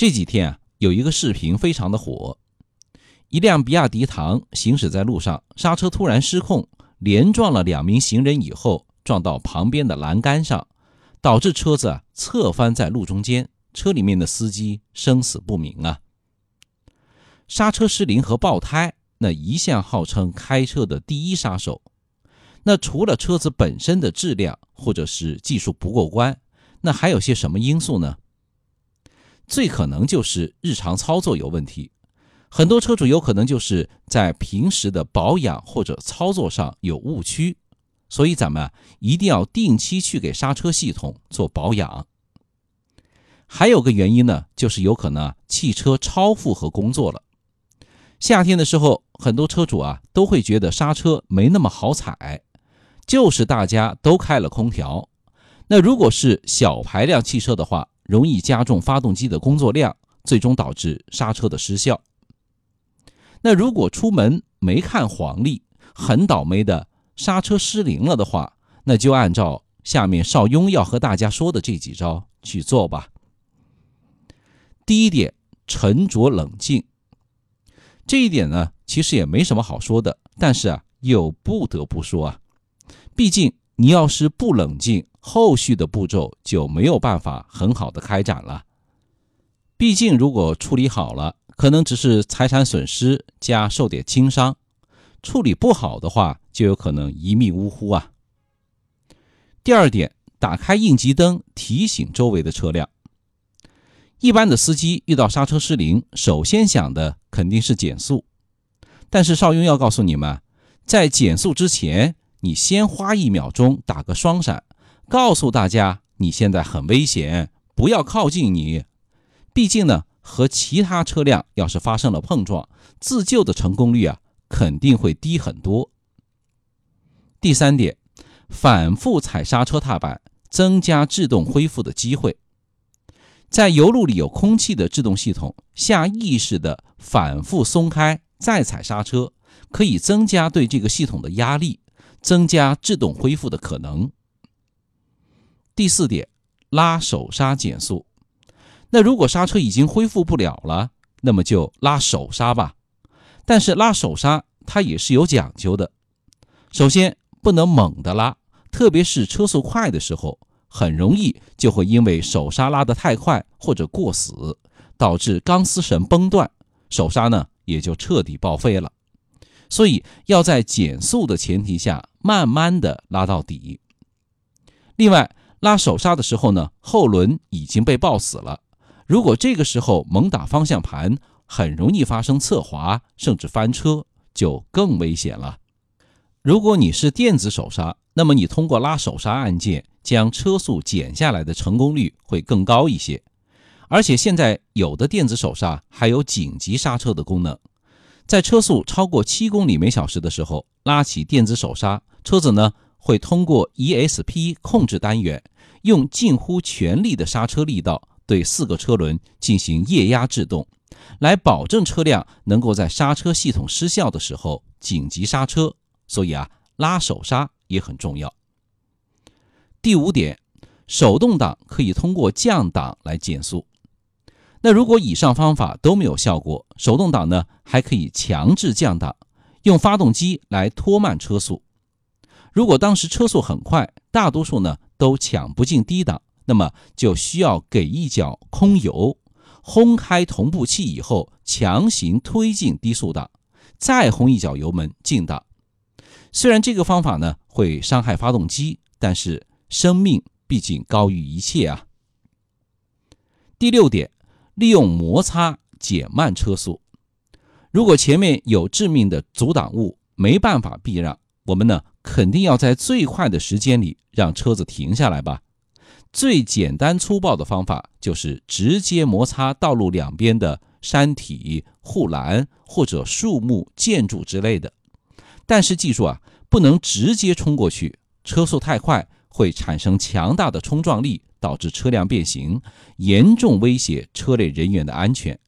这几天啊，有一个视频非常的火，一辆比亚迪唐行驶在路上，刹车突然失控，连撞了两名行人以后，撞到旁边的栏杆上，导致车子啊侧翻在路中间，车里面的司机生死不明啊。刹车失灵和爆胎，那一向号称开车的第一杀手。那除了车子本身的质量，或者是技术不过关，那还有些什么因素呢？最可能就是日常操作有问题。很多车主有可能就是在平时的保养或者操作上有误区，所以咱们一定要定期去给刹车系统做保养。还有个原因呢，就是有可能汽车超负荷工作了。夏天的时候，很多车主啊都会觉得刹车没那么好踩。就是大家都开了空调，那如果是小排量汽车的话，容易加重发动机的工作量，最终导致刹车的失效。那如果出门没看黄历，很倒霉的刹车失灵了的话，那就按照下面邵雍要和大家说的这几招去做吧。第一点，沉着冷静。这一点呢，其实也没什么好说的，但是啊，又不得不说啊。毕竟，你要是不冷静，后续的步骤就没有办法很好的开展了。毕竟，如果处理好了，可能只是财产损失加受点轻伤；处理不好的话，就有可能一命呜呼啊。第二点，打开应急灯，提醒周围的车辆。一般的司机遇到刹车失灵，首先想的肯定是减速，但是邵雍要告诉你们，在减速之前。你先花一秒钟打个双闪，告诉大家你现在很危险，不要靠近你。毕竟呢，和其他车辆要是发生了碰撞，自救的成功率啊肯定会低很多。第三点，反复踩刹车踏板，增加制动恢复的机会。在油路里有空气的制动系统，下意识的反复松开再踩刹车，可以增加对这个系统的压力。增加制动恢复的可能。第四点，拉手刹减速。那如果刹车已经恢复不了了，那么就拉手刹吧。但是拉手刹它也是有讲究的。首先不能猛的拉，特别是车速快的时候，很容易就会因为手刹拉得太快或者过死，导致钢丝绳崩断，手刹呢也就彻底报废了。所以要在减速的前提下，慢慢的拉到底。另外，拉手刹的时候呢，后轮已经被抱死了。如果这个时候猛打方向盘，很容易发生侧滑，甚至翻车，就更危险了。如果你是电子手刹，那么你通过拉手刹按键将车速减下来的成功率会更高一些。而且现在有的电子手刹还有紧急刹车的功能。在车速超过七公里每小时的时候，拉起电子手刹，车子呢会通过 ESP 控制单元，用近乎全力的刹车力道对四个车轮进行液压制动，来保证车辆能够在刹车系统失效的时候紧急刹车。所以啊，拉手刹也很重要。第五点，手动挡可以通过降档来减速。那如果以上方法都没有效果，手动挡呢还可以强制降档，用发动机来拖慢车速。如果当时车速很快，大多数呢都抢不进低档，那么就需要给一脚空油，轰开同步器以后，强行推进低速档，再轰一脚油门进档。虽然这个方法呢会伤害发动机，但是生命毕竟高于一切啊。第六点。利用摩擦减慢车速。如果前面有致命的阻挡物，没办法避让，我们呢肯定要在最快的时间里让车子停下来吧。最简单粗暴的方法就是直接摩擦道路两边的山体、护栏或者树木、建筑之类的。但是记住啊，不能直接冲过去，车速太快会产生强大的冲撞力。导致车辆变形，严重威胁车内人员的安全。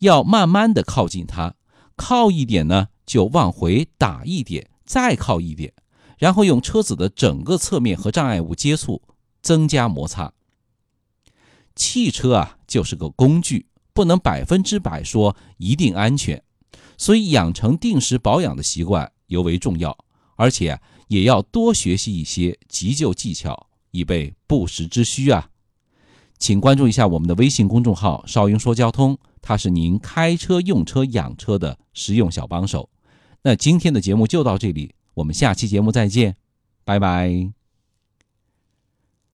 要慢慢的靠近它，靠一点呢，就往回打一点，再靠一点，然后用车子的整个侧面和障碍物接触，增加摩擦。汽车啊，就是个工具，不能百分之百说一定安全，所以养成定时保养的习惯尤为重要，而且也要多学习一些急救技巧，以备不时之需啊。请关注一下我们的微信公众号“少云说交通”，它是您开车、用车、养车的实用小帮手。那今天的节目就到这里，我们下期节目再见，拜拜。